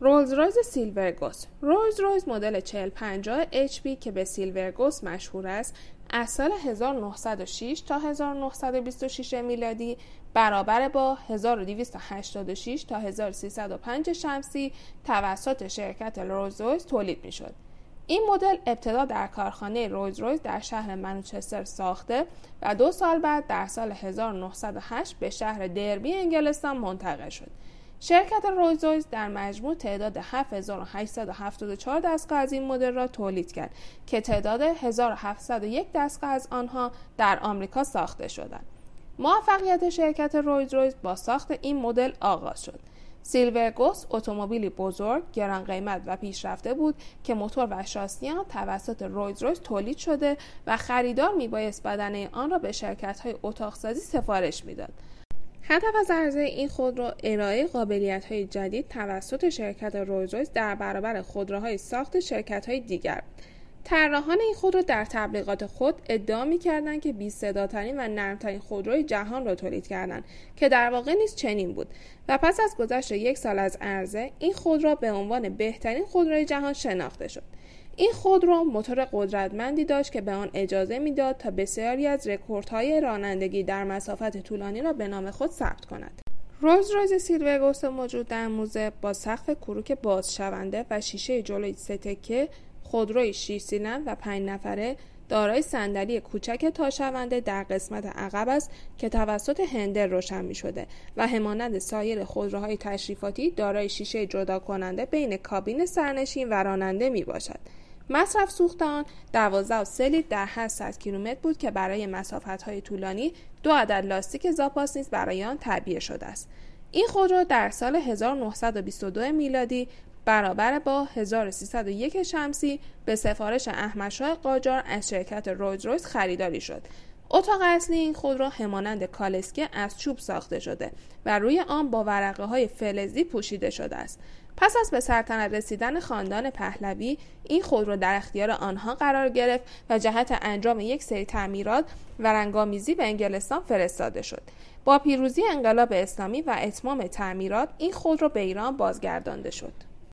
رولز رویز سیلورگوس رولز رویز مدل 4050 HP که به سیلورگوس مشهور است از سال 1906 تا 1926 میلادی برابر با 1286 تا 1305 شمسی توسط شرکت رولز رویز تولید می شد. این مدل ابتدا در کارخانه رویز رویز در شهر منچستر ساخته و دو سال بعد در سال 1908 به شهر دربی انگلستان منتقل شد. شرکت رویز در مجموع تعداد 7874 دستگاه از این مدل را تولید کرد که تعداد 1701 دستگاه از آنها در آمریکا ساخته شدند. موفقیت شرکت رویز رویز با ساخت این مدل آغاز شد. سیلورگوس اتومبیلی بزرگ، گران قیمت و پیشرفته بود که موتور و شاسی آن توسط رویز رویز تولید شده و خریدار میبایست بدنه آن را به شرکت های اتاقسازی سفارش می‌داد. هدف از عرضه این خودرو ارائه قابلیت های جدید توسط شرکت رولز رویس در برابر خودروهای ساخت شرکت های دیگر. طراحان این خودرو در تبلیغات خود ادعا می‌کردند که بی صداترین و نرمترین خودروی جهان را تولید کردند که در واقع نیز چنین بود. و پس از گذشت یک سال از عرضه این خودرو به عنوان بهترین خودروی جهان شناخته شد. این خودرو موتور قدرتمندی داشت که به آن اجازه می‌داد تا بسیاری از رکوردهای رانندگی در مسافت طولانی را به نام خود ثبت کند روز روز سیلورگوس موجود در موزه با سقف کروک بازشونده و شیشه جلوی سه خودروی 6 سیلندر و 5 نفره دارای صندلی کوچک تاشونده در قسمت عقب است که توسط هندر روشن می شده و همانند سایر خودروهای تشریفاتی دارای شیشه جدا کننده بین کابین سرنشین و راننده می باشد. مصرف سوخت آن 12 و 3 لیتر در هر 100 کیلومتر بود که برای مسافت های طولانی دو عدد لاستیک زاپاس نیز برای آن تعبیه شده است. این خودرو در سال 1922 میلادی برابر با 1301 شمسی به سفارش احمدشاه قاجار از شرکت رویز رویز خریداری شد. اتاق اصلی این خودرو همانند کالسکه از چوب ساخته شده و روی آن با ورقه های فلزی پوشیده شده است. پس از به سرطنت رسیدن خاندان پهلوی این خودرو در اختیار آنها قرار گرفت و جهت انجام یک سری تعمیرات و رنگامیزی به انگلستان فرستاده شد با پیروزی انقلاب اسلامی و اتمام تعمیرات این خودرو به ایران بازگردانده شد